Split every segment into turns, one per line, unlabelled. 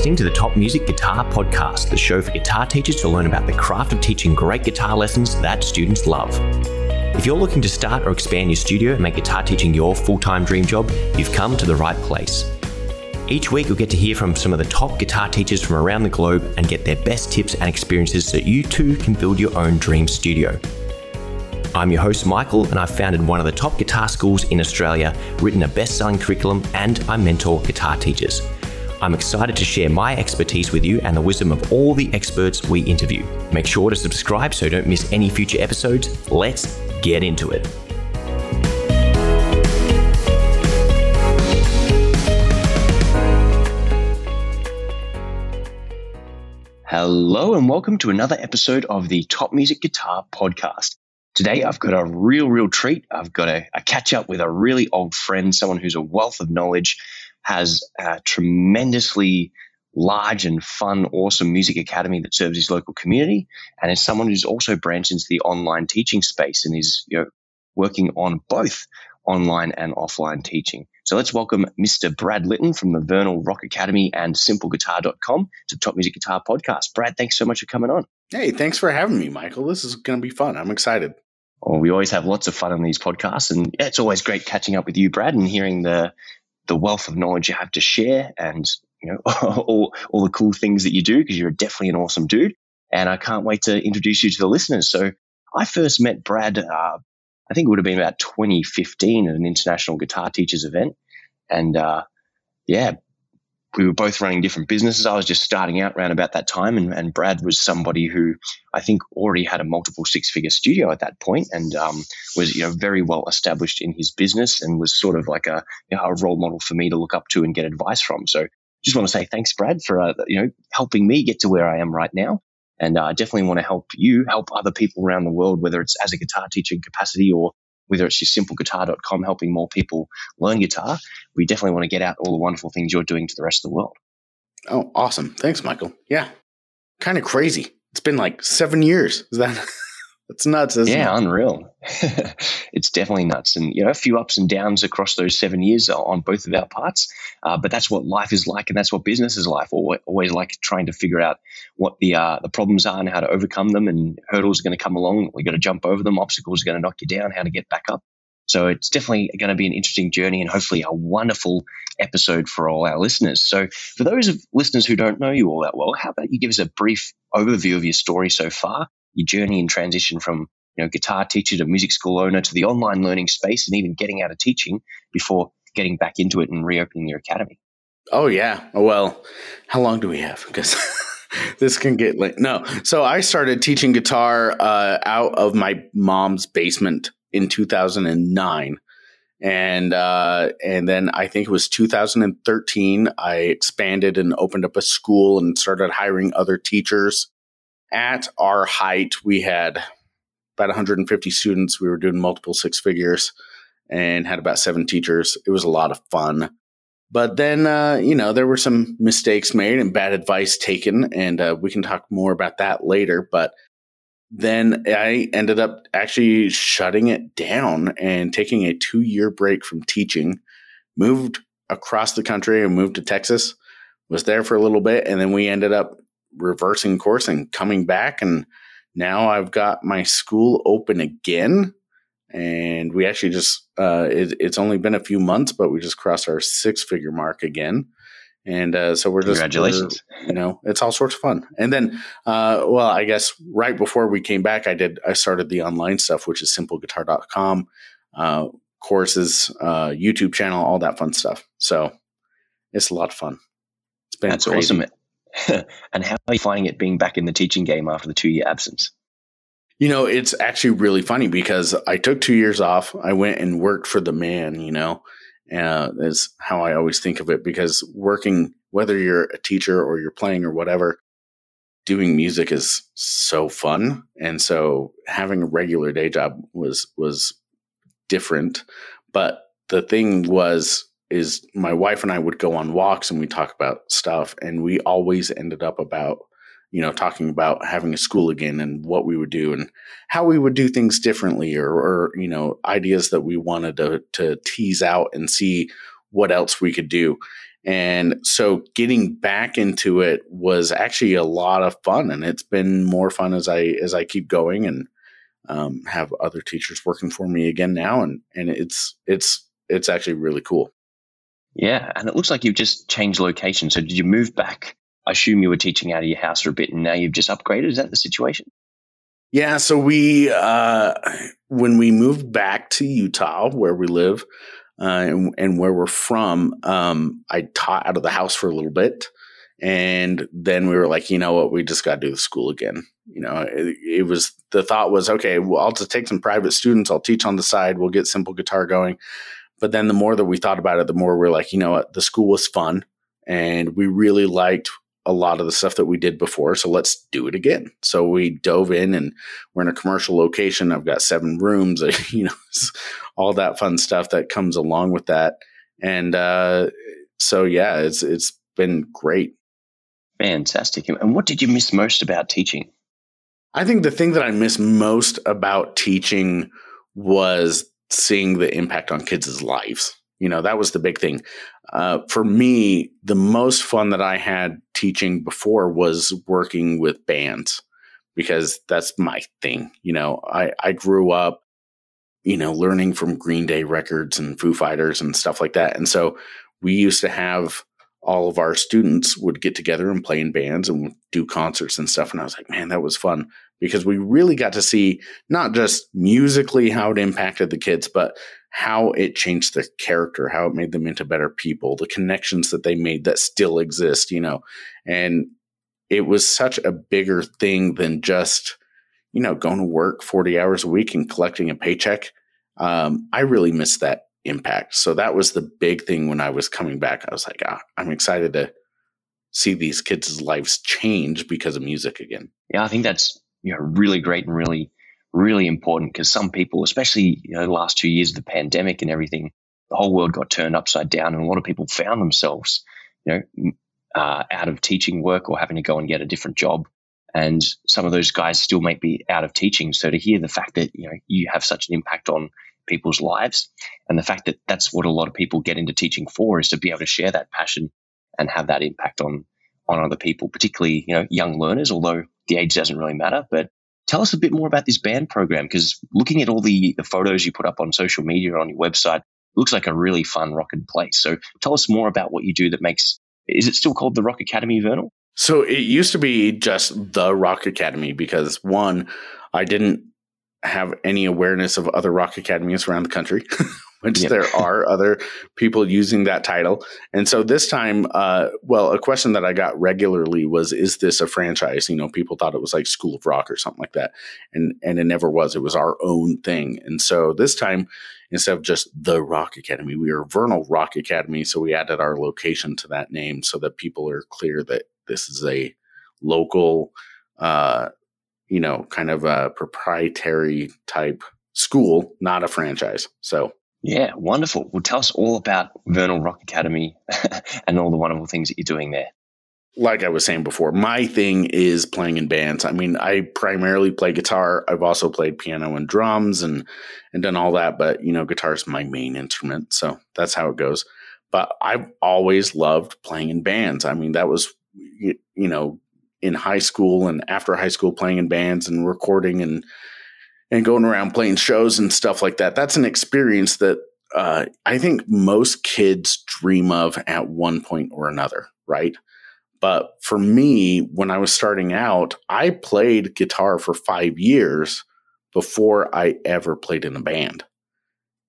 listening to the Top Music Guitar Podcast, the show for guitar teachers to learn about the craft of teaching great guitar lessons that students love. If you're looking to start or expand your studio and make guitar teaching your full time dream job, you've come to the right place. Each week, you'll get to hear from some of the top guitar teachers from around the globe and get their best tips and experiences so you too can build your own dream studio. I'm your host, Michael, and I've founded one of the top guitar schools in Australia, written a best selling curriculum, and I mentor guitar teachers. I'm excited to share my expertise with you and the wisdom of all the experts we interview. Make sure to subscribe so you don't miss any future episodes. Let's get into it. Hello, and welcome to another episode of the Top Music Guitar Podcast. Today, I've got a real, real treat. I've got a, a catch up with a really old friend, someone who's a wealth of knowledge has a tremendously large and fun, awesome music academy that serves his local community, and is someone who's also branched into the online teaching space and is you know working on both online and offline teaching. So let's welcome Mr. Brad Litton from the Vernal Rock Academy and SimpleGuitar.com to the Top Music Guitar Podcast. Brad, thanks so much for coming on.
Hey, thanks for having me, Michael. This is going to be fun. I'm excited.
Well, we always have lots of fun on these podcasts, and it's always great catching up with you, Brad, and hearing the the wealth of knowledge you have to share and you know all, all the cool things that you do because you're definitely an awesome dude. And i can't wait to introduce you to the listeners. So i first met brad uh, i think it would have been about 2015 at an international guitar teachers event. And uh, yeah we were both running different businesses. I was just starting out around about that time, and, and Brad was somebody who I think already had a multiple six figure studio at that point, and um, was you know very well established in his business, and was sort of like a, you know, a role model for me to look up to and get advice from. So just want to say thanks, Brad, for uh, you know helping me get to where I am right now. And uh, I uh, definitely want to help you help other people around the world, whether it's as a guitar teaching capacity or whether it's your simpleguitar.com helping more people learn guitar, we definitely want to get out all the wonderful things you're doing to the rest of the world.
Oh, awesome. Thanks, Michael. Yeah. Kind of crazy. It's been like seven years. Is that It's nuts,
yeah,
it?
unreal. it's definitely nuts, and you know, a few ups and downs across those seven years on both of our parts. Uh, but that's what life is like, and that's what business is like. Always like trying to figure out what the uh, the problems are and how to overcome them. And hurdles are going to come along. We got to jump over them. Obstacles are going to knock you down. How to get back up. So it's definitely going to be an interesting journey and hopefully a wonderful episode for all our listeners. So for those of listeners who don't know you all that well, how about you give us a brief overview of your story so far your journey and transition from you know guitar teacher to music school owner to the online learning space and even getting out of teaching before getting back into it and reopening your academy.
Oh yeah. Well, how long do we have? Because this can get late. No. So I started teaching guitar uh, out of my mom's basement in 2009. And uh, and then I think it was 2013. I expanded and opened up a school and started hiring other teachers at our height, we had about 150 students. We were doing multiple six figures and had about seven teachers. It was a lot of fun. But then, uh, you know, there were some mistakes made and bad advice taken, and uh, we can talk more about that later. But then I ended up actually shutting it down and taking a two year break from teaching, moved across the country and moved to Texas, was there for a little bit, and then we ended up reversing course and coming back. And now I've got my school open again. And we actually just, uh, it, it's only been a few months, but we just crossed our six figure mark again. And uh, so we're just,
congratulations.
We're, you know, it's all sorts of fun. And then, uh, well, I guess right before we came back, I did, I started the online stuff, which is simpleguitar.com, uh, courses, uh, YouTube channel, all that fun stuff. So it's a lot of fun.
It's been That's crazy. awesome. and how are you finding it being back in the teaching game after the two year absence?
You know, it's actually really funny because I took two years off. I went and worked for the man, you know, uh, is how I always think of it because working, whether you're a teacher or you're playing or whatever, doing music is so fun. And so having a regular day job was, was different. But the thing was, is my wife and I would go on walks and we talk about stuff and we always ended up about you know talking about having a school again and what we would do and how we would do things differently or, or you know ideas that we wanted to to tease out and see what else we could do And so getting back into it was actually a lot of fun and it's been more fun as I as I keep going and um, have other teachers working for me again now and and it's it's it's actually really cool.
Yeah, and it looks like you've just changed location. So did you move back? I assume you were teaching out of your house for a bit and now you've just upgraded. Is that the situation?
Yeah, so we uh when we moved back to Utah where we live, uh, and, and, where we're from, um, I taught out of the house for a little bit. And then we were like, you know what, we just got to do the school again. You know, it, it, was the thought was, okay, well, I'll just take some private students, I'll teach on the side, we'll get simple guitar going. But then the more that we thought about it, the more we're like, you know what, the school was fun and we really liked a lot of the stuff that we did before. So let's do it again. So we dove in and we're in a commercial location. I've got seven rooms, you know, all that fun stuff that comes along with that. And uh, so, yeah, it's it's been great.
Fantastic. And what did you miss most about teaching?
I think the thing that I miss most about teaching was seeing the impact on kids' lives. You know, that was the big thing. Uh, for me, the most fun that I had teaching before was working with bands because that's my thing. You know, I, I grew up, you know, learning from Green Day records and Foo Fighters and stuff like that. And so we used to have all of our students would get together and play in bands and do concerts and stuff. And I was like, man, that was fun because we really got to see not just musically how it impacted the kids, but how it changed their character, how it made them into better people, the connections that they made that still exist, you know. And it was such a bigger thing than just, you know, going to work 40 hours a week and collecting a paycheck. Um, I really missed that impact. So that was the big thing when I was coming back. I was like, ah, I'm excited to see these kids' lives change because of music again.
Yeah, I think that's you know really great and really really important because some people, especially you know the last two years of the pandemic and everything, the whole world got turned upside down, and a lot of people found themselves you know uh, out of teaching work or having to go and get a different job. And some of those guys still might be out of teaching. So to hear the fact that you know you have such an impact on people's lives, and the fact that that's what a lot of people get into teaching for is to be able to share that passion and have that impact on on other people, particularly you know young learners. Although the age doesn't really matter, but tell us a bit more about this band program because looking at all the, the photos you put up on social media on your website looks like a really fun rockin' place. So tell us more about what you do that makes. Is it still called the Rock Academy, Vernal?
So it used to be just the Rock Academy because one, I didn't have any awareness of other rock academies around the country, which there are other people using that title. And so this time, uh, well, a question that I got regularly was, "Is this a franchise?" You know, people thought it was like School of Rock or something like that, and and it never was. It was our own thing. And so this time, instead of just the Rock Academy, we are Vernal Rock Academy. So we added our location to that name so that people are clear that this is a local. Uh, you know, kind of a proprietary type school, not a franchise. So,
yeah, wonderful. Well, tell us all about Vernal Rock Academy and all the wonderful things that you're doing there.
Like I was saying before, my thing is playing in bands. I mean, I primarily play guitar. I've also played piano and drums and and done all that, but you know, guitar is my main instrument, so that's how it goes. But I've always loved playing in bands. I mean, that was you, you know in high school and after high school playing in bands and recording and and going around playing shows and stuff like that. That's an experience that uh, I think most kids dream of at one point or another, right? But for me, when I was starting out, I played guitar for five years before I ever played in a band.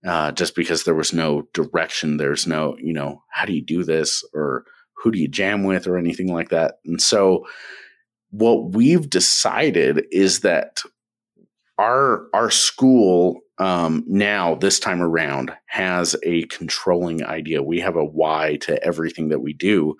Uh, just because there was no direction, there's no, you know, how do you do this or who do you jam with or anything like that. And so what we've decided is that our our school um, now this time around has a controlling idea. We have a why to everything that we do,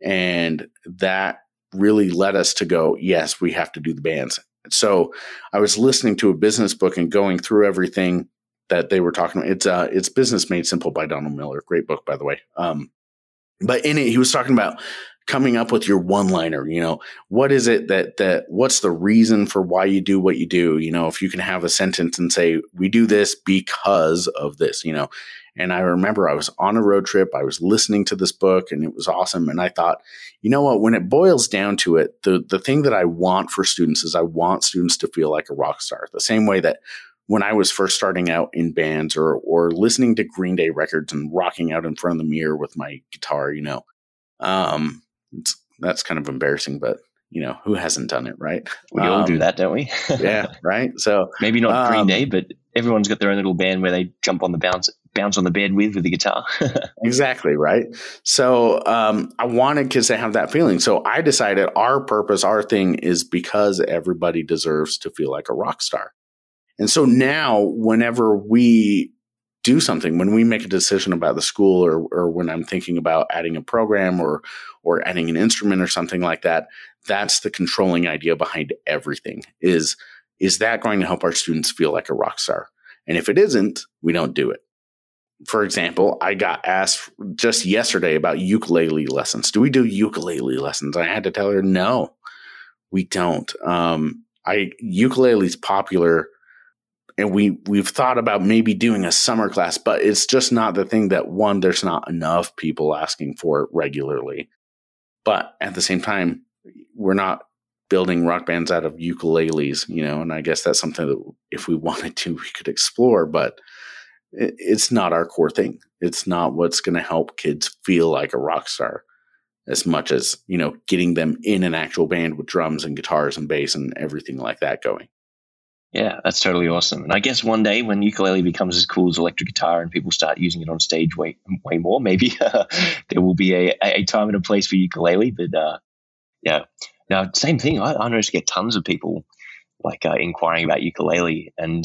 and that really led us to go. Yes, we have to do the bands. So I was listening to a business book and going through everything that they were talking about. It's uh, it's Business Made Simple by Donald Miller. Great book, by the way. Um, but in it, he was talking about coming up with your one liner you know what is it that that what's the reason for why you do what you do? You know if you can have a sentence and say we do this because of this you know? And I remember I was on a road trip, I was listening to this book, and it was awesome. And I thought, you know what, when it boils down to it, the, the thing that I want for students is I want students to feel like a rock star, the same way that when I was first starting out in bands or or listening to Green Day records and rocking out in front of the mirror with my guitar, you know, um, that's kind of embarrassing, but you know, who hasn't done it, right?
We um, all do um, that, don't we?
yeah, right. So
maybe not um, Green Day, but everyone's got their own little band where they jump on the bounce bounce on the bed with with the guitar.
exactly right. So um, I wanted kids to have that feeling. So I decided our purpose, our thing, is because everybody deserves to feel like a rock star. And so now, whenever we do something when we make a decision about the school or, or when i'm thinking about adding a program or or adding an instrument or something like that that's the controlling idea behind everything is is that going to help our students feel like a rock star? And if it isn't we don't do it. For example i got asked just yesterday about ukulele lessons. Do we do ukulele lessons? I had to tell her no we don't. Um i ukulele's popular and we we've thought about maybe doing a summer class, but it's just not the thing that one there's not enough people asking for it regularly. But at the same time, we're not building rock bands out of ukuleles, you know, and I guess that's something that if we wanted to, we could explore, but it's not our core thing. It's not what's going to help kids feel like a rock star as much as, you know, getting them in an actual band with drums and guitars and bass and everything like that going.
Yeah, that's totally awesome. And I guess one day when ukulele becomes as cool as electric guitar and people start using it on stage way way more, maybe there will be a, a time and a place for ukulele. But uh, yeah, now same thing. I, I notice get tons of people like uh, inquiring about ukulele, and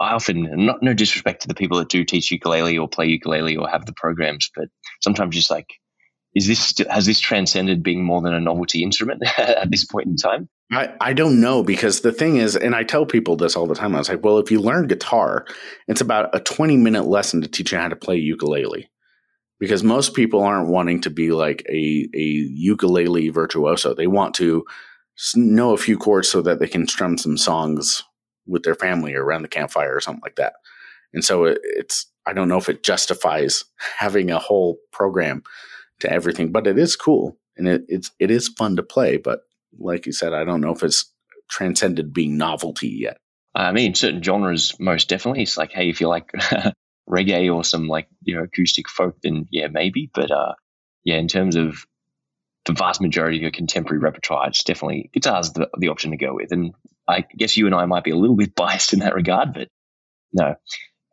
I often not no disrespect to the people that do teach ukulele or play ukulele or have the programs, but sometimes just like, is this has this transcended being more than a novelty instrument at this point in time?
I, I don't know because the thing is, and I tell people this all the time. I was like, well, if you learn guitar, it's about a 20 minute lesson to teach you how to play ukulele. Because most people aren't wanting to be like a, a ukulele virtuoso. They want to know a few chords so that they can strum some songs with their family or around the campfire or something like that. And so it, it's, I don't know if it justifies having a whole program to everything, but it is cool and it, it's, it is fun to play. But like you said, I don't know if it's transcended being novelty yet.
I mean, certain genres, most definitely. It's like, hey, if you like reggae or some like you know acoustic folk, then yeah, maybe. But uh, yeah, in terms of the vast majority of your contemporary repertoire, it's definitely guitar's the, the option to go with. And I guess you and I might be a little bit biased in that regard, but no,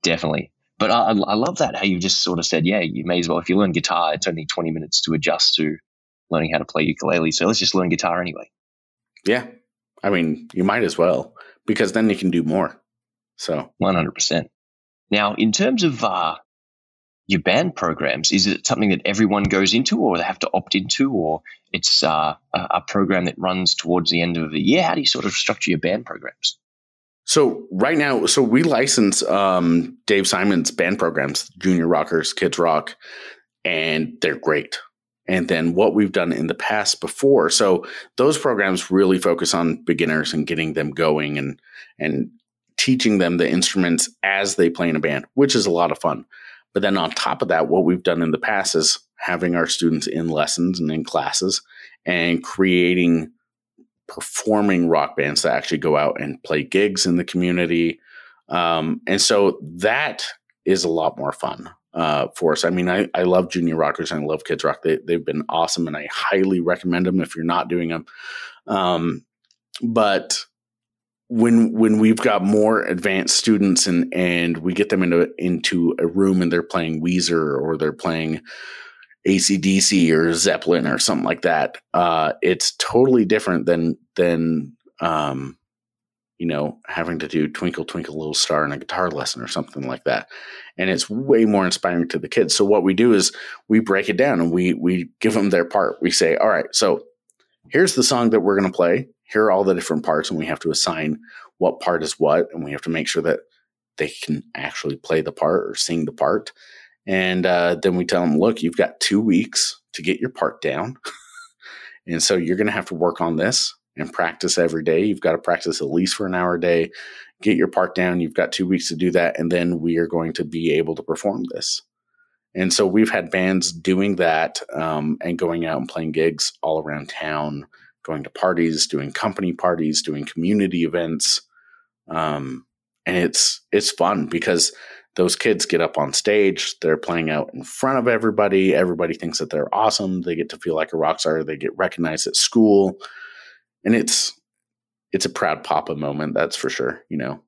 definitely. But I, I love that how you just sort of said, yeah, you may as well if you learn guitar, it's only twenty minutes to adjust to learning how to play ukulele. So let's just learn guitar anyway.
Yeah. I mean, you might as well because then you can do more. So
100%. Now, in terms of uh, your band programs, is it something that everyone goes into or they have to opt into or it's uh, a program that runs towards the end of the year? How do you sort of structure your band programs?
So right now, so we license um, Dave Simon's band programs, Junior Rockers, Kids Rock, and they're great and then what we've done in the past before. So those programs really focus on beginners and getting them going and and teaching them the instruments as they play in a band, which is a lot of fun. But then on top of that, what we've done in the past is having our students in lessons and in classes and creating performing rock bands that actually go out and play gigs in the community. Um, and so that is a lot more fun uh, for us. I mean, I, I love Junior Rockers and I love Kids Rock. They, they've been awesome and I highly recommend them if you're not doing them. Um, but when when we've got more advanced students and and we get them into into a room and they're playing Weezer or they're playing ACDC or Zeppelin or something like that, uh, it's totally different than than um, you know, having to do Twinkle Twinkle Little Star in a guitar lesson or something like that. And it's way more inspiring to the kids. So what we do is we break it down and we we give them their part. We say, "All right, so here's the song that we're going to play. Here are all the different parts and we have to assign what part is what and we have to make sure that they can actually play the part or sing the part." And uh, then we tell them, "Look, you've got 2 weeks to get your part down." and so you're going to have to work on this and practice every day. You've got to practice at least for an hour a day. get your part down. You've got two weeks to do that. And then we are going to be able to perform this. And so we've had bands doing that um, and going out and playing gigs all around town, going to parties, doing company parties, doing community events. Um, and it's it's fun because those kids get up on stage they're playing out in front of everybody everybody thinks that they're awesome they get to feel like a rock star they get recognized at school and it's it's a proud papa moment that's for sure you know?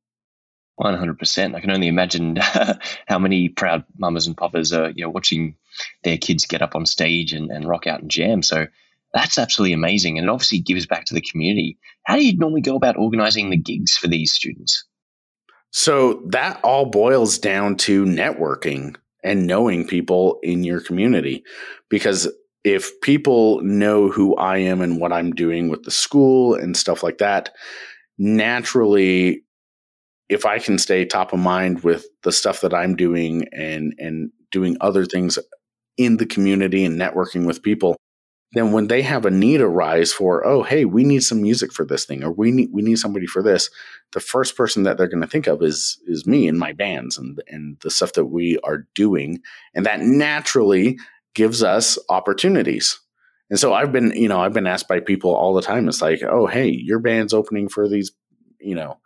100% i can only imagine how many proud mamas and papas are you know watching their kids get up on stage and, and rock out and jam. So that's absolutely amazing and it obviously gives back to the community. How do you normally go about organizing the gigs for these students?
So that all boils down to networking and knowing people in your community. Because if people know who I am and what I'm doing with the school and stuff like that, naturally, if I can stay top of mind with the stuff that I'm doing and and doing other things in the community and networking with people, then when they have a need arise for oh hey we need some music for this thing or we need we need somebody for this the first person that they're going to think of is is me and my bands and and the stuff that we are doing. And that naturally gives us opportunities and so i've been you know i've been asked by people all the time it's like oh hey your band's opening for these you know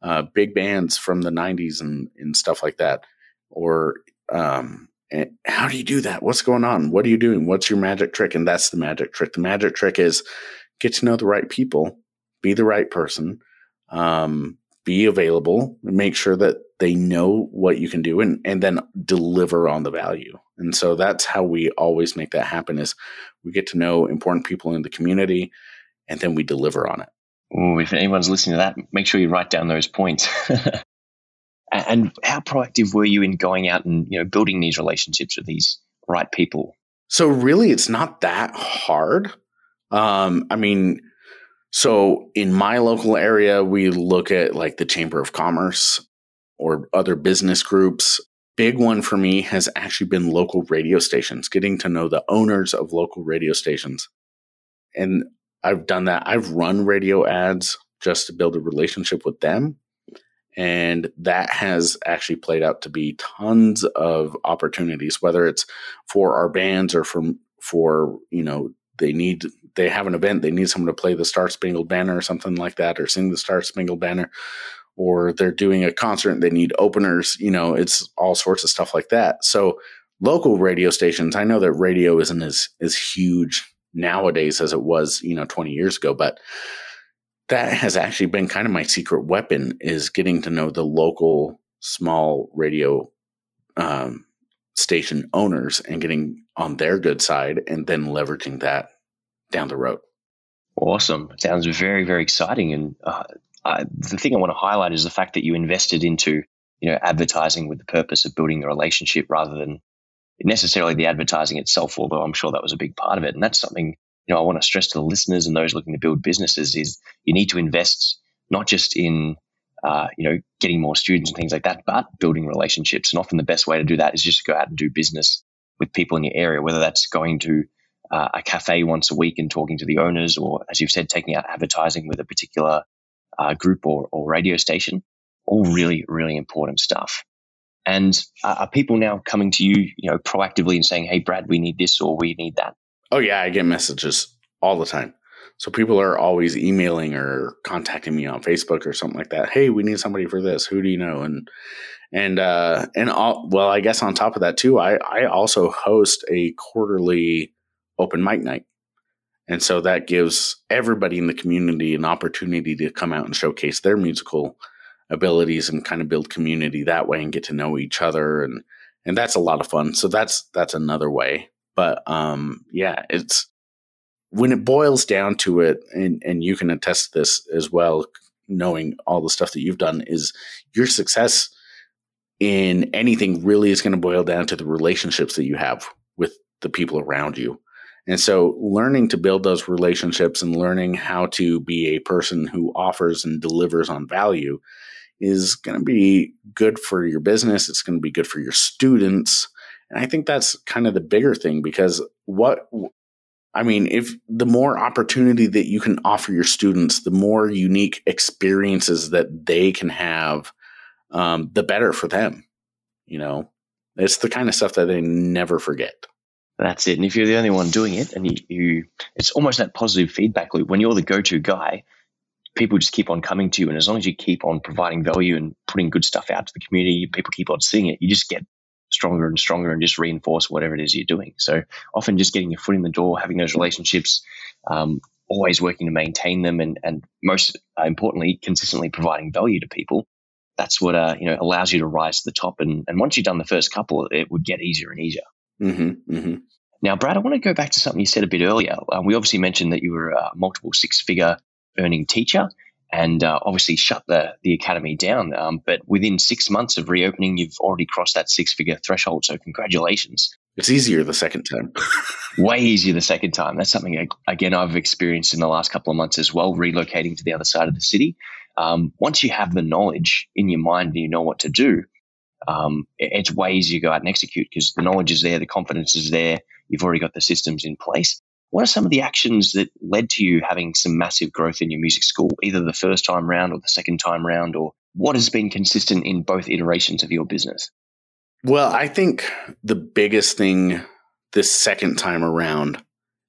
uh, big bands from the 90s and and stuff like that or um, how do you do that? What's going on? What are you doing? What's your magic trick? And that's the magic trick. The magic trick is get to know the right people, be the right person, um, be available, make sure that they know what you can do and, and then deliver on the value. And so that's how we always make that happen is we get to know important people in the community and then we deliver on it.
Ooh, if anyone's listening to that, make sure you write down those points. And how proactive were you in going out and you know building these relationships with these right people?
So really, it's not that hard. Um, I mean, so in my local area, we look at like the Chamber of Commerce or other business groups. Big one for me has actually been local radio stations, getting to know the owners of local radio stations. And I've done that. I've run radio ads just to build a relationship with them and that has actually played out to be tons of opportunities, whether it's for our bands or from for, you know, they need they have an event, they need someone to play the Star Spangled Banner or something like that, or sing the Star Spangled Banner, or they're doing a concert, they need openers, you know, it's all sorts of stuff like that. So local radio stations, I know that radio isn't as as huge nowadays as it was, you know, 20 years ago, but that has actually been kind of my secret weapon is getting to know the local small radio um, station owners and getting on their good side and then leveraging that down the road.
Awesome. Sounds very, very exciting. And uh, I, the thing I want to highlight is the fact that you invested into, you know, advertising with the purpose of building the relationship rather than necessarily the advertising itself, although I'm sure that was a big part of it. And that's something you know, I want to stress to the listeners and those looking to build businesses is you need to invest not just in uh, you know getting more students and things like that, but building relationships. And often the best way to do that is just to go out and do business with people in your area, whether that's going to uh, a cafe once a week and talking to the owners, or as you've said, taking out advertising with a particular uh, group or, or radio station. All really, really important stuff. And uh, are people now coming to you, you know, proactively and saying, "Hey, Brad, we need this or we need that"?
Oh yeah, I get messages all the time. So people are always emailing or contacting me on Facebook or something like that. Hey, we need somebody for this. Who do you know? And and uh and all, well, I guess on top of that too, I I also host a quarterly open mic night. And so that gives everybody in the community an opportunity to come out and showcase their musical abilities and kind of build community that way and get to know each other and and that's a lot of fun. So that's that's another way but um, yeah, it's when it boils down to it, and, and you can attest this as well, knowing all the stuff that you've done, is your success in anything really is going to boil down to the relationships that you have with the people around you. And so, learning to build those relationships and learning how to be a person who offers and delivers on value is going to be good for your business. It's going to be good for your students. And I think that's kind of the bigger thing because what I mean, if the more opportunity that you can offer your students, the more unique experiences that they can have, um, the better for them. You know, it's the kind of stuff that they never forget.
That's it. And if you're the only one doing it, and you, you it's almost that positive feedback loop. When you're the go-to guy, people just keep on coming to you. And as long as you keep on providing value and putting good stuff out to the community, people keep on seeing it. You just get stronger and stronger and just reinforce whatever it is you're doing. So often just getting your foot in the door, having those relationships, um, always working to maintain them, and and most importantly, consistently providing value to people. That's what uh, you know allows you to rise to the top. And and once you've done the first couple, it would get easier and easier.
Mm-hmm, mm-hmm.
Now, Brad, I want to go back to something you said a bit earlier. Um, we obviously mentioned that you were a multiple six figure earning teacher and uh, obviously shut the, the academy down. Um, but within six months of reopening, you've already crossed that six figure threshold. So, congratulations.
It's easier the second time.
Way easier the second time. That's something, again, I've experienced in the last couple of months as well, relocating to the other side of the city. Um, once you have the knowledge in your mind and you know what to do, um, it's way easier to go out and execute because the knowledge is there, the confidence is there, you've already got the systems in place. What are some of the actions that led to you having some massive growth in your music school, either the first time round or the second time round, or what has been consistent in both iterations of your business?
Well, I think the biggest thing this second time around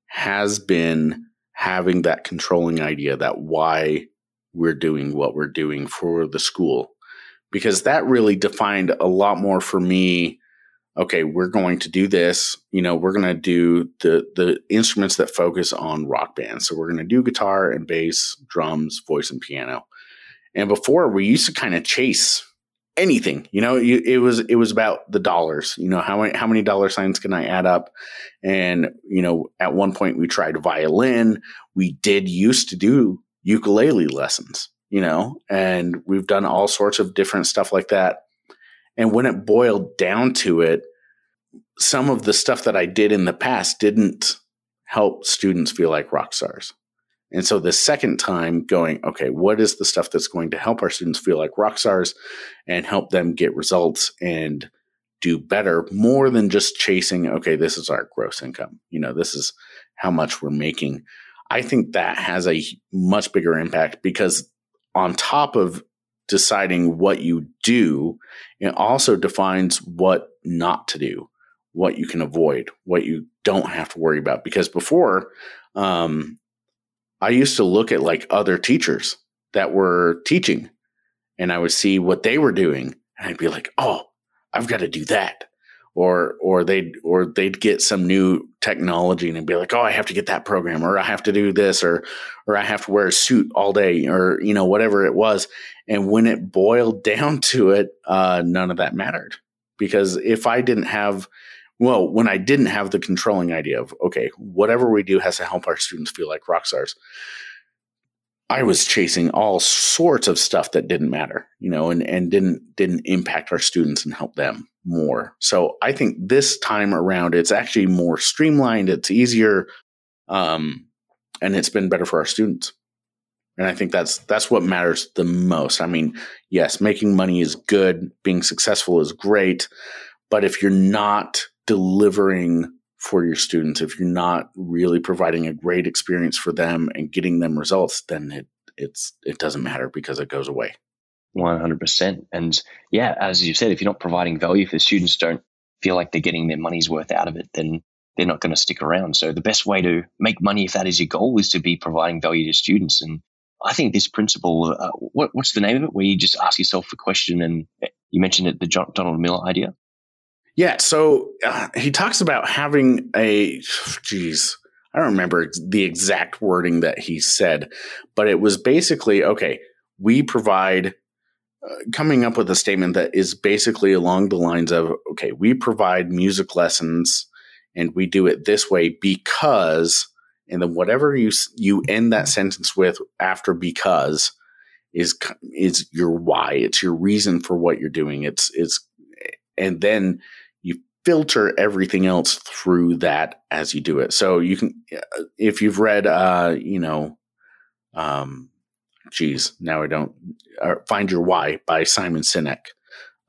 has been having that controlling idea that why we're doing what we're doing for the school because that really defined a lot more for me. Okay we're going to do this. You know we're going to do the the instruments that focus on rock bands. So we're going to do guitar and bass drums voice and piano. And before we used to kind of chase anything. You know it was it was about the dollars. You know how many how many dollar signs can i add up? And you know at one point we tried violin. We did used to do ukulele lessons you know and we've done all sorts of different stuff like that and when it boiled down to it some of the stuff that I did in the past didn't help students feel like rock stars. And so the second time going, okay, what is the stuff that's going to help our students feel like rock stars and help them get results and do better more than just chasing, okay, this is our gross income. You know, this is how much we're making. I think that has a much bigger impact because on top of deciding what you do, it also defines what not to do what you can avoid, what you don't have to worry about. Because before, um, I used to look at like other teachers that were teaching and I would see what they were doing and I'd be like, oh, I've got to do that. Or, or they'd, or they'd get some new technology and be like, oh, I have to get that program, or I have to do this, or, or I have to wear a suit all day, or you know whatever it was. And when it boiled down to it, uh, none of that mattered because if I didn't have well, when I didn't have the controlling idea of, okay, whatever we do has to help our students feel like rock stars, I was chasing all sorts of stuff that didn't matter, you know, and, and didn't didn't impact our students and help them more. So I think this time around it's actually more streamlined, it's easier, um, and it's been better for our students. And I think that's that's what matters the most. I mean, yes, making money is good, being successful is great, but if you're not delivering for your students, if you're not really providing a great experience for them and getting them results, then it it's it doesn't matter because it goes away.
One hundred percent. And yeah, as you said, if you're not providing value, if the students don't feel like they're getting their money's worth out of it, then they're not going to stick around. So the best way to make money, if that is your goal, is to be providing value to students. And I think this principle, uh, what, what's the name of it, where you just ask yourself a question, and you mentioned it, the John, Donald Miller idea.
Yeah. So uh, he talks about having a, geez, I don't remember the exact wording that he said, but it was basically okay, we provide, uh, coming up with a statement that is basically along the lines of okay, we provide music lessons and we do it this way because, and then whatever you, you end that sentence with after because is, is your why. It's your reason for what you're doing. It's, it's, and then filter everything else through that as you do it. So you can, if you've read, uh, you know, um, geez, now I don't uh, find your why by Simon Sinek.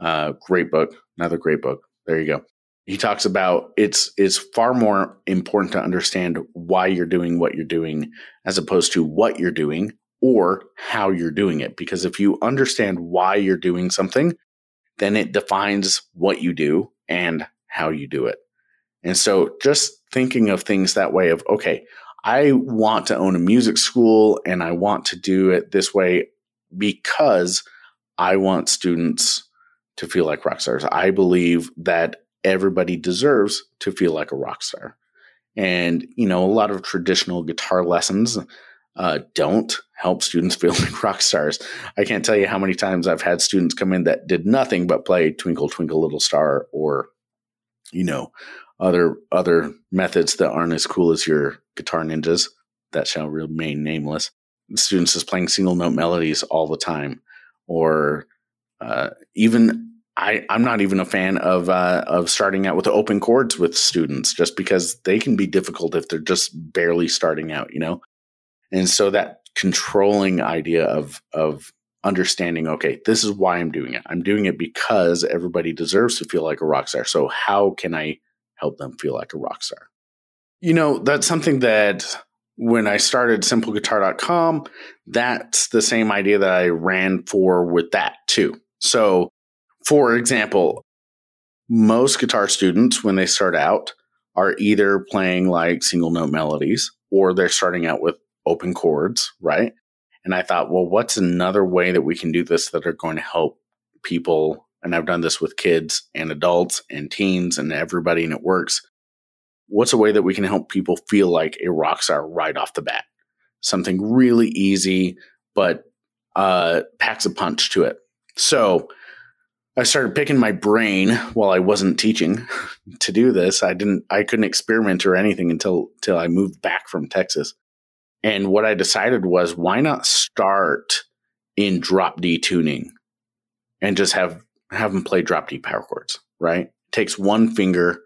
Uh, great book, another great book. There you go. he talks about it's it's far more important to understand why you're doing what you're doing as opposed to what you're doing or how you're doing it because if you understand why you're doing something then it defines what you do and how you do it and so just thinking of things that way of okay i want to own a music school and i want to do it this way because i want students to feel like rock stars i believe that everybody deserves to feel like a rock star. And, you know, a lot of traditional guitar lessons uh, don't help students feel like rock stars. I can't tell you how many times I've had students come in that did nothing but play Twinkle Twinkle Little Star or, you know, other other methods that aren't as cool as your guitar ninjas that shall remain nameless. Students is playing single note melodies all the time, or uh, even I, I'm not even a fan of uh, of starting out with open chords with students just because they can be difficult if they're just barely starting out, you know. And so that controlling idea of of understanding, okay, this is why I'm doing it. I'm doing it because everybody deserves to feel like a rock star. So how can I help them feel like a rock star? You know, that's something that when I started simpleguitar.com, that's the same idea that I ran for with that too. So for example, most guitar students, when they start out, are either playing like single note melodies or they're starting out with open chords, right? And I thought, well, what's another way that we can do this that are going to help people? And I've done this with kids and adults and teens and everybody, and it works. What's a way that we can help people feel like a rock star right off the bat? Something really easy, but uh, packs a punch to it. So I started picking my brain while I wasn't teaching to do this. I didn't I couldn't experiment or anything until until I moved back from Texas. And what I decided was why not start in drop D tuning and just have have them play drop D power chords, right? Takes one finger.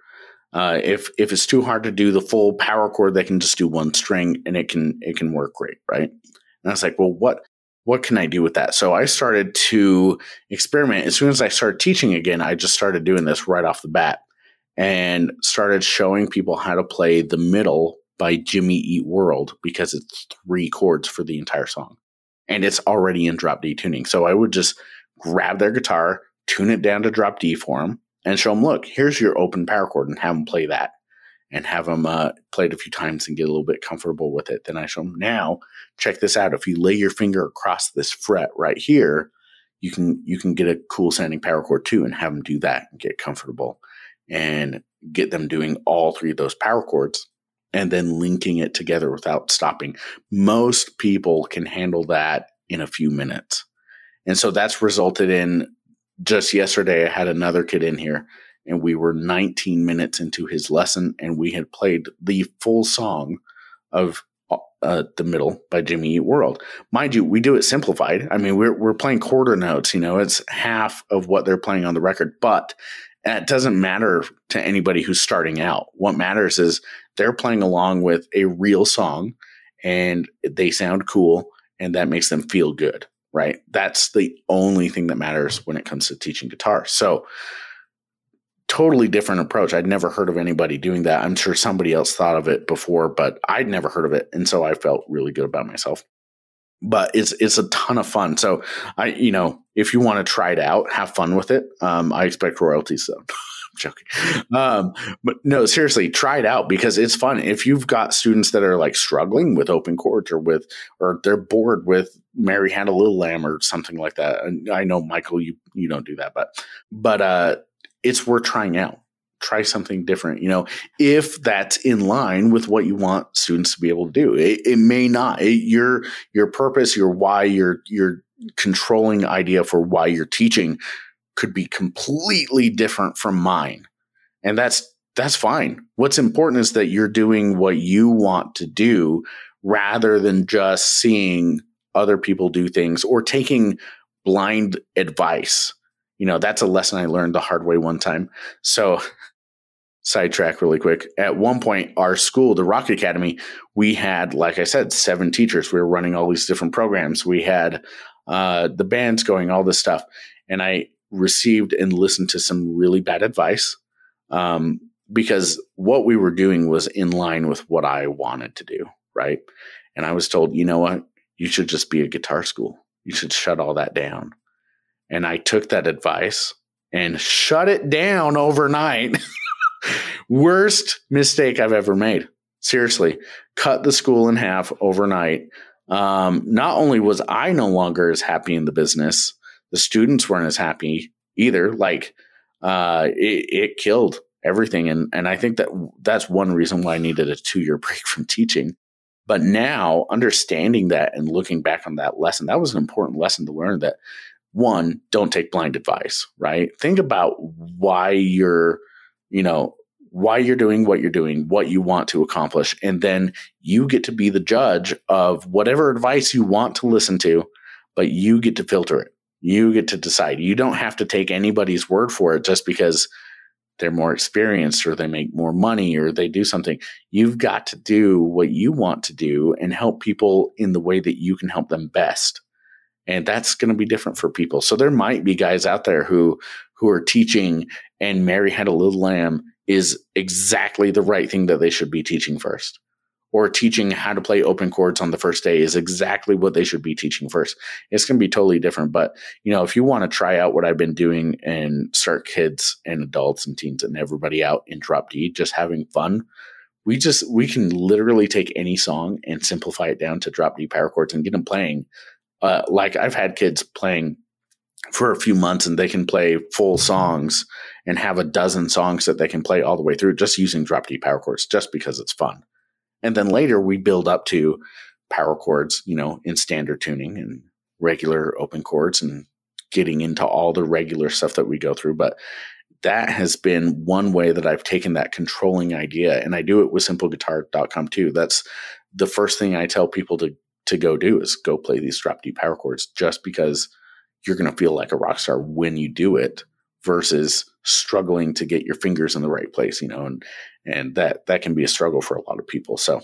Uh, if if it's too hard to do the full power chord, they can just do one string and it can it can work great, right? And I was like, well, what what can I do with that? So I started to experiment. As soon as I started teaching again, I just started doing this right off the bat and started showing people how to play the middle by Jimmy Eat World because it's three chords for the entire song. And it's already in drop D tuning. So I would just grab their guitar, tune it down to drop D for them, and show them, look, here's your open power chord, and have them play that and have them uh, play it a few times and get a little bit comfortable with it. Then I show them now, check this out. If you lay your finger across this fret right here, you can you can get a cool sounding power chord too, and have them do that and get comfortable, and get them doing all three of those power chords, and then linking it together without stopping. Most people can handle that in a few minutes, and so that's resulted in. Just yesterday, I had another kid in here and we were 19 minutes into his lesson and we had played the full song of uh, the middle by Jimmy Eat World. Mind you, we do it simplified. I mean, we're we're playing quarter notes. You know, it's half of what they're playing on the record, but it doesn't matter to anybody who's starting out. What matters is they're playing along with a real song, and they sound cool, and that makes them feel good. Right? That's the only thing that matters when it comes to teaching guitar. So totally different approach. I'd never heard of anybody doing that. I'm sure somebody else thought of it before, but I'd never heard of it, and so I felt really good about myself. But it's it's a ton of fun. So I, you know, if you want to try it out, have fun with it. Um, I expect royalties though. Joking. Um, but no, seriously, try it out because it's fun. If you've got students that are like struggling with open chords or with, or they're bored with Mary Had a Little Lamb or something like that. And I know Michael, you you don't do that, but but uh, it's worth trying out. Try something different, you know, if that's in line with what you want students to be able to do. It, it may not. It, your your purpose, your why, your your controlling idea for why you're teaching could be completely different from mine. And that's that's fine. What's important is that you're doing what you want to do rather than just seeing other people do things or taking blind advice you know, that's a lesson I learned the hard way one time. So, sidetrack really quick. At one point, our school, the Rock Academy, we had, like I said, seven teachers. We were running all these different programs. We had uh, the bands going, all this stuff. And I received and listened to some really bad advice Um, because what we were doing was in line with what I wanted to do, right? And I was told, you know what? You should just be a guitar school. You should shut all that down. And I took that advice and shut it down overnight. Worst mistake I've ever made. Seriously, cut the school in half overnight. Um, not only was I no longer as happy in the business, the students weren't as happy either. Like, uh, it, it killed everything. And, and I think that that's one reason why I needed a two year break from teaching. But now understanding that and looking back on that lesson, that was an important lesson to learn that one, don't take blind advice, right? Think about why you're, you know, why you're doing what you're doing, what you want to accomplish. And then you get to be the judge of whatever advice you want to listen to, but you get to filter it. You get to decide. You don't have to take anybody's word for it just because they're more experienced or they make more money or they do something. You've got to do what you want to do and help people in the way that you can help them best. And that's going to be different for people. So there might be guys out there who who are teaching and Mary had a little lamb is exactly the right thing that they should be teaching first or teaching how to play open chords on the first day is exactly what they should be teaching first. It's going to be totally different. But, you know, if you want to try out what I've been doing and start kids and adults and teens and everybody out in drop D, just having fun, we just, we can literally take any song and simplify it down to drop D power chords and get them playing. Uh, like I've had kids playing for a few months and they can play full songs and have a dozen songs that they can play all the way through just using drop D power chords just because it's fun. And then later we build up to power chords, you know, in standard tuning and regular open chords and getting into all the regular stuff that we go through. But that has been one way that I've taken that controlling idea and I do it with simpleguitar.com too. That's the first thing I tell people to to go do is go play these drop D power chords just because you're going to feel like a rock star when you do it versus struggling to get your fingers in the right place, you know, and and that that can be a struggle for a lot of people. So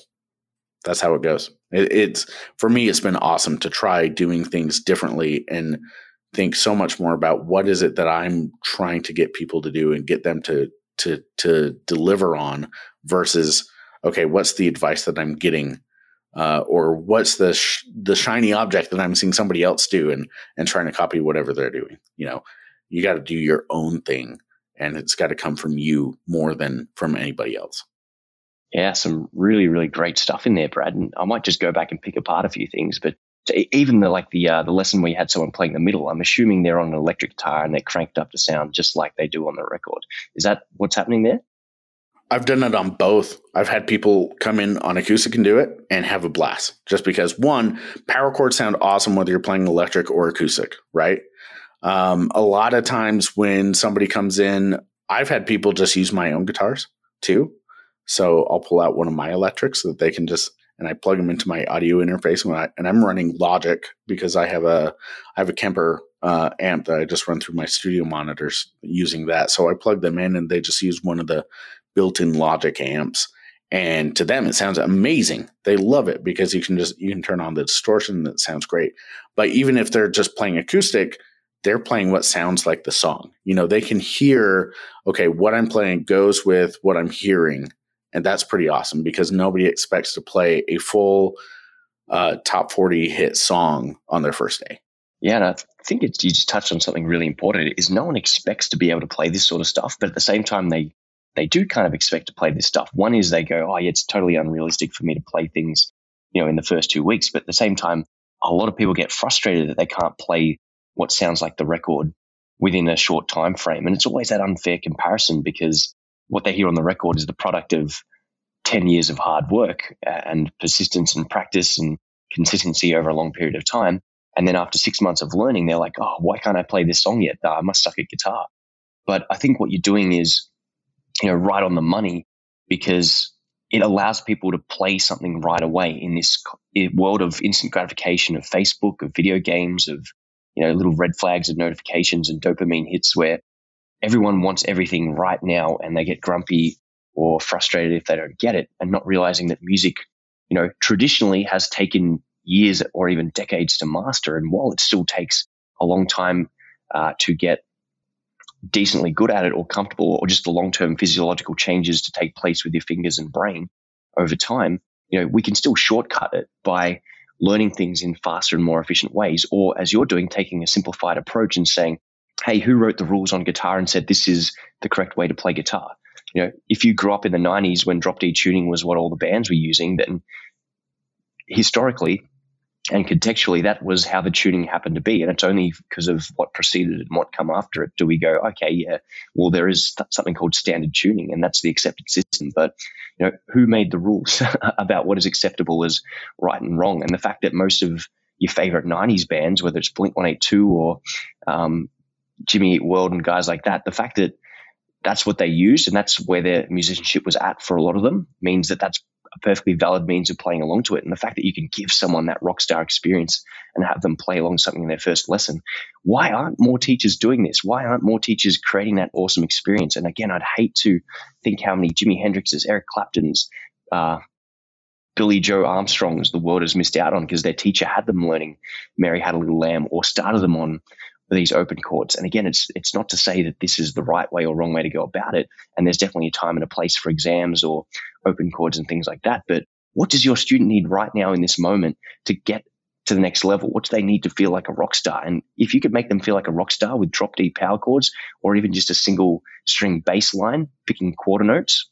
that's how it goes. It, it's for me, it's been awesome to try doing things differently and think so much more about what is it that I'm trying to get people to do and get them to to to deliver on versus okay, what's the advice that I'm getting uh, or what's the sh- the shiny object that I'm seeing somebody else do and and trying to copy whatever they're doing. You know, you got to do your own thing and it's got to come from you more than from anybody else.
Yeah, some really, really great stuff in there, Brad. And I might just go back and pick apart a few things, but even the like the uh, the lesson where you had someone playing the middle, I'm assuming they're on an electric guitar and they're cranked up to sound just like they do on the record. Is that what's happening there?
I've done it on both. I've had people come in on acoustic and do it and have a blast just because one, power chords sound awesome whether you're playing electric or acoustic, right? Um, a lot of times when somebody comes in, I've had people just use my own guitars too. So I'll pull out one of my electrics so that they can just and I plug them into my audio interface when I and I'm running Logic because I have a I have a Kemper uh, amp that I just run through my studio monitors using that. So I plug them in and they just use one of the built-in Logic amps. And to them, it sounds amazing. They love it because you can just you can turn on the distortion That sounds great. But even if they're just playing acoustic, they're playing what sounds like the song. You know, they can hear, okay, what I'm playing goes with what I'm hearing. And that's pretty awesome because nobody expects to play a full uh, top 40 hit song on their first day.
Yeah, and I think you just touched on something really important. Is no one expects to be able to play this sort of stuff, but at the same time, they they do kind of expect to play this stuff. One is they go, "Oh, yeah, it's totally unrealistic for me to play things, you know, in the first two weeks." But at the same time, a lot of people get frustrated that they can't play what sounds like the record within a short time frame. And it's always that unfair comparison because what they hear on the record is the product of 10 years of hard work uh, and persistence and practice and consistency over a long period of time. And then after six months of learning, they're like, oh, why can't I play this song yet? I must suck at guitar. But I think what you're doing is, you know, right on the money because it allows people to play something right away in this world of instant gratification of Facebook, of video games, of you know, little red flags and notifications and dopamine hits where everyone wants everything right now and they get grumpy or frustrated if they don't get it and not realizing that music, you know, traditionally has taken years or even decades to master. And while it still takes a long time uh, to get decently good at it or comfortable or just the long-term physiological changes to take place with your fingers and brain over time, you know, we can still shortcut it by learning things in faster and more efficient ways. Or as you're doing, taking a simplified approach and saying, hey, who wrote the rules on guitar and said this is the correct way to play guitar? You know, if you grew up in the 90s when drop D tuning was what all the bands were using, then historically and contextually, that was how the tuning happened to be. And it's only because of what preceded it and what come after it do we go, okay, yeah, well, there is something called standard tuning, and that's the accepted system. But you know, who made the rules about what is acceptable as right and wrong? And the fact that most of your favorite '90s bands, whether it's Blink 182 or um, Jimmy Eat World and guys like that, the fact that that's what they used and that's where their musicianship was at for a lot of them means that that's a perfectly valid means of playing along to it. And the fact that you can give someone that rock star experience and have them play along something in their first lesson, why aren't more teachers doing this? Why aren't more teachers creating that awesome experience? And again, I'd hate to think how many Jimi Hendrixes, Eric Claptons, uh, Billie Joe Armstrongs the world has missed out on because their teacher had them learning Mary Had a Little Lamb or started them on these open chords. And again, it's it's not to say that this is the right way or wrong way to go about it. And there's definitely a time and a place for exams or open chords and things like that. But what does your student need right now in this moment to get to the next level? What do they need to feel like a rock star? And if you could make them feel like a rock star with drop D power chords or even just a single string bass line, picking quarter notes,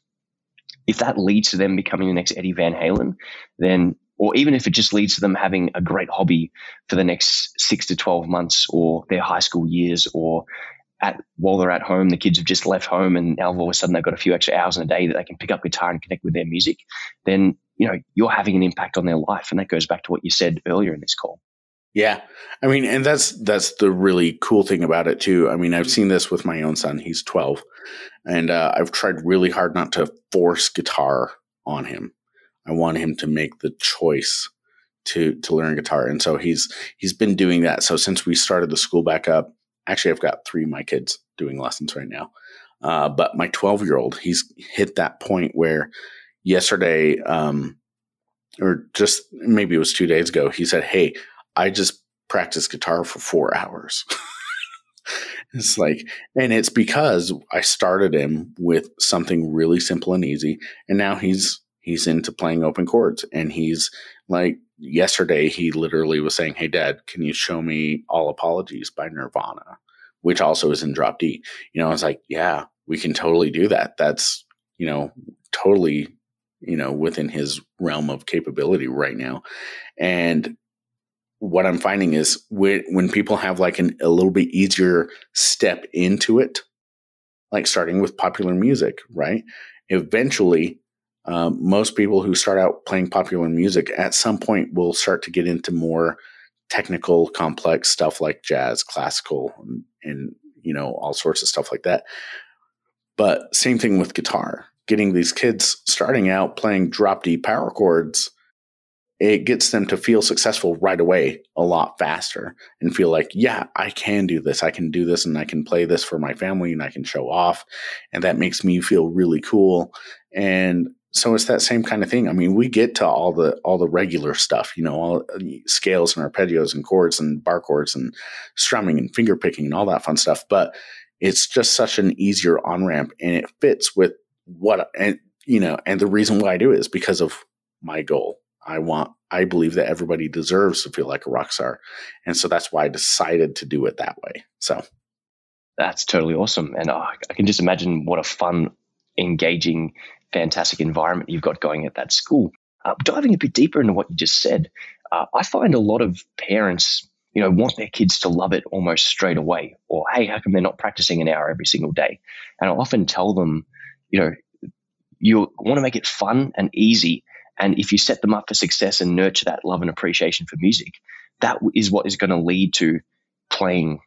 if that leads to them becoming the next Eddie Van Halen, then or even if it just leads to them having a great hobby for the next six to 12 months or their high school years or at while they're at home, the kids have just left home and now all of a sudden they've got a few extra hours in a day that they can pick up guitar and connect with their music, then you know you're having an impact on their life. And that goes back to what you said earlier in this call.
Yeah. I mean, and that's that's the really cool thing about it too. I mean, I've seen this with my own son. He's 12. And uh, I've tried really hard not to force guitar on him. I want him to make the choice to to learn guitar, and so he's he's been doing that. So since we started the school back up, actually, I've got three of my kids doing lessons right now. Uh, but my 12 year old, he's hit that point where yesterday, um, or just maybe it was two days ago, he said, Hey, I just practiced guitar for four hours. it's like, and it's because I started him with something really simple and easy. And now he's he's into playing open chords and he's like yesterday he literally was saying hey dad can you show me all apologies by nirvana? Which also is in drop d. You know i was like yeah we can totally do that. That's you know totally you know within his realm of capability right now. And what i'm finding is when, when people have like an, a little bit easier step into it like starting with popular music right? Eventually um, most people who start out playing popular music at some point will start to get into more technical, complex stuff like jazz, classical, and, and you know all sorts of stuff like that. But same thing with guitar. Getting these kids starting out playing drop D power chords, it gets them to feel successful right away a lot faster and feel like, yeah, I can do this. I can do this and I can play this for my family and I can show off. And that makes me feel really cool. And so it's that same kind of thing. I mean, we get to all the all the regular stuff, you know, all uh, scales and arpeggios and chords and bar chords and strumming and finger picking and all that fun stuff. But it's just such an easier on ramp, and it fits with what and you know, and the reason why I do it is because of my goal. I want, I believe that everybody deserves to feel like a rock star, and so that's why I decided to do it that way. So
that's totally awesome, and oh, I can just imagine what a fun, engaging fantastic environment you've got going at that school. Uh, diving a bit deeper into what you just said, uh, I find a lot of parents, you know, want their kids to love it almost straight away. Or, hey, how come they're not practicing an hour every single day? And I'll often tell them, you know, you want to make it fun and easy. And if you set them up for success and nurture that love and appreciation for music, that is what is going to lead to playing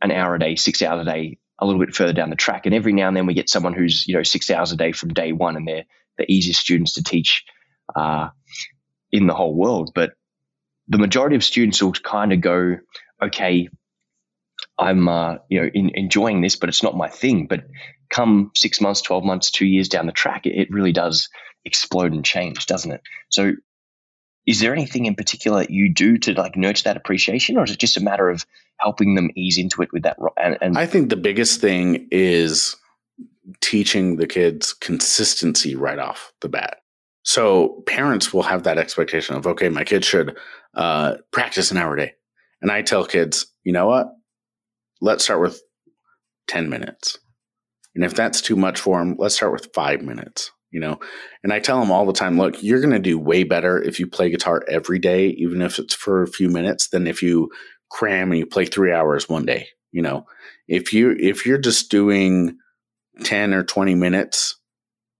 an hour a day, six hours a day, a little bit further down the track. And every now and then we get someone who's you know six hours a day from day one, and they're the easiest students to teach uh, in the whole world. But the majority of students will kind of go, okay, I'm uh, you know in, enjoying this, but it's not my thing. But come six months, twelve months, two years down the track, it, it really does explode and change, doesn't it? So is there anything in particular you do to like nurture that appreciation, or is it just a matter of helping them ease into it with that?
And, and I think the biggest thing is teaching the kids consistency right off the bat. So parents will have that expectation of, okay, my kid should uh, practice an hour a day. And I tell kids, you know what? Let's start with 10 minutes. And if that's too much for them, let's start with five minutes, you know? And I tell them all the time, look, you're going to do way better if you play guitar every day, even if it's for a few minutes, than if you cram and you play three hours one day, you know? If you, if you're just doing 10 or 20 minutes,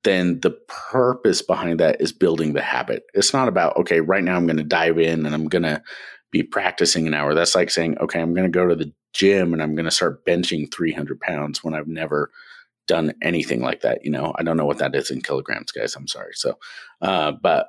then the purpose behind that is building the habit. It's not about, okay, right now I'm going to dive in and I'm going to be practicing an hour. That's like saying, okay, I'm going to go to the gym and I'm going to start benching 300 pounds when I've never done anything like that. You know, I don't know what that is in kilograms, guys. I'm sorry. So, uh, but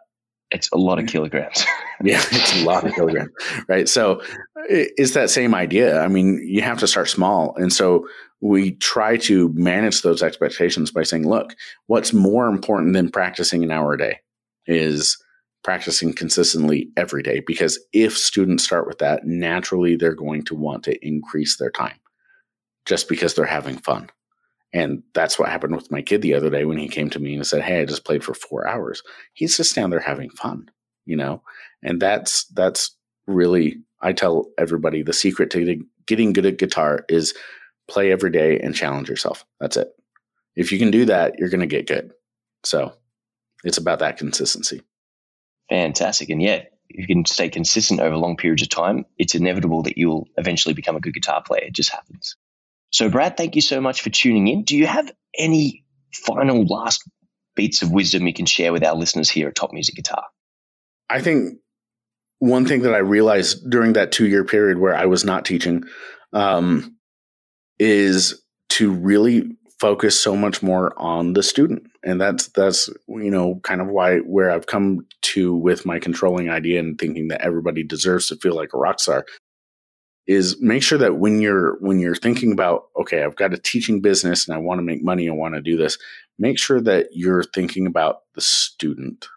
it's a lot of kilograms.
yeah, it's a lot of kilograms, right? So it's that same idea. I mean, you have to start small. And so we try to manage those expectations by saying, look, what's more important than practicing an hour a day is practicing consistently every day. Because if students start with that, naturally they're going to want to increase their time just because they're having fun. And that's what happened with my kid the other day when he came to me and said, Hey, I just played for four hours. He's just down there having fun, you know? And that's, that's really, I tell everybody the secret to getting good at guitar is play every day and challenge yourself. That's it. If you can do that, you're going to get good. So it's about that consistency.
Fantastic. And yeah, if you can stay consistent over long periods of time, it's inevitable that you'll eventually become a good guitar player. It just happens. So, Brad, thank you so much for tuning in. Do you have any final last beats of wisdom you can share with our listeners here at Top Music Guitar?
I think one thing that I realized during that two year period where I was not teaching um, is to really focus so much more on the student and that's that's you know kind of why where i've come to with my controlling idea and thinking that everybody deserves to feel like a rock star is make sure that when you're when you're thinking about okay i've got a teaching business and i want to make money and want to do this make sure that you're thinking about the student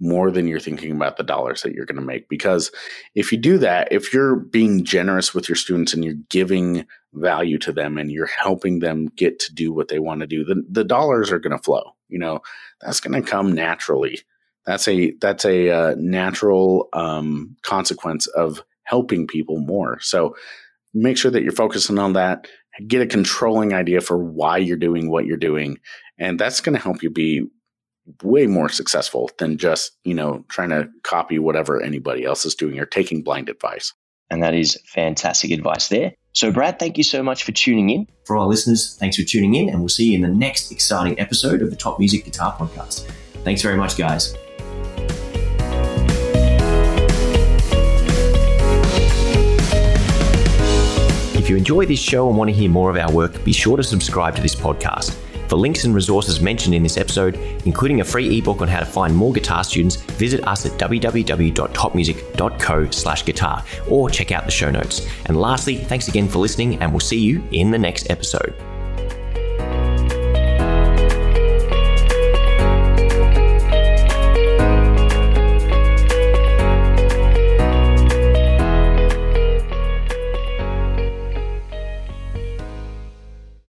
more than you're thinking about the dollars that you're going to make. Because if you do that if you're being generous with your students and you're giving value to them and you're helping them get to do what they want to do the, the dollars are going to flow you know? That's going to come naturally. That's a that's a uh, natural um, consequence of helping people more. So make sure that you're focusing on that. Get a controlling idea for why you're doing what you're doing. And that's going to help you be way more successful than just, you know, trying to copy whatever anybody else is doing or taking blind advice.
And that is fantastic advice there. So, Brad, thank you so much for tuning in. For our listeners, thanks for tuning in, and we'll see you in the next exciting episode of the Top Music Guitar Podcast. Thanks very much, guys. If you enjoy this show and want to hear more of our work, be sure to subscribe to this podcast. For links and resources mentioned in this episode, including a free ebook on how to find more guitar students, visit us at www.topmusic.co slash guitar or check out the show notes. And lastly, thanks again for listening and we'll see you in the next episode.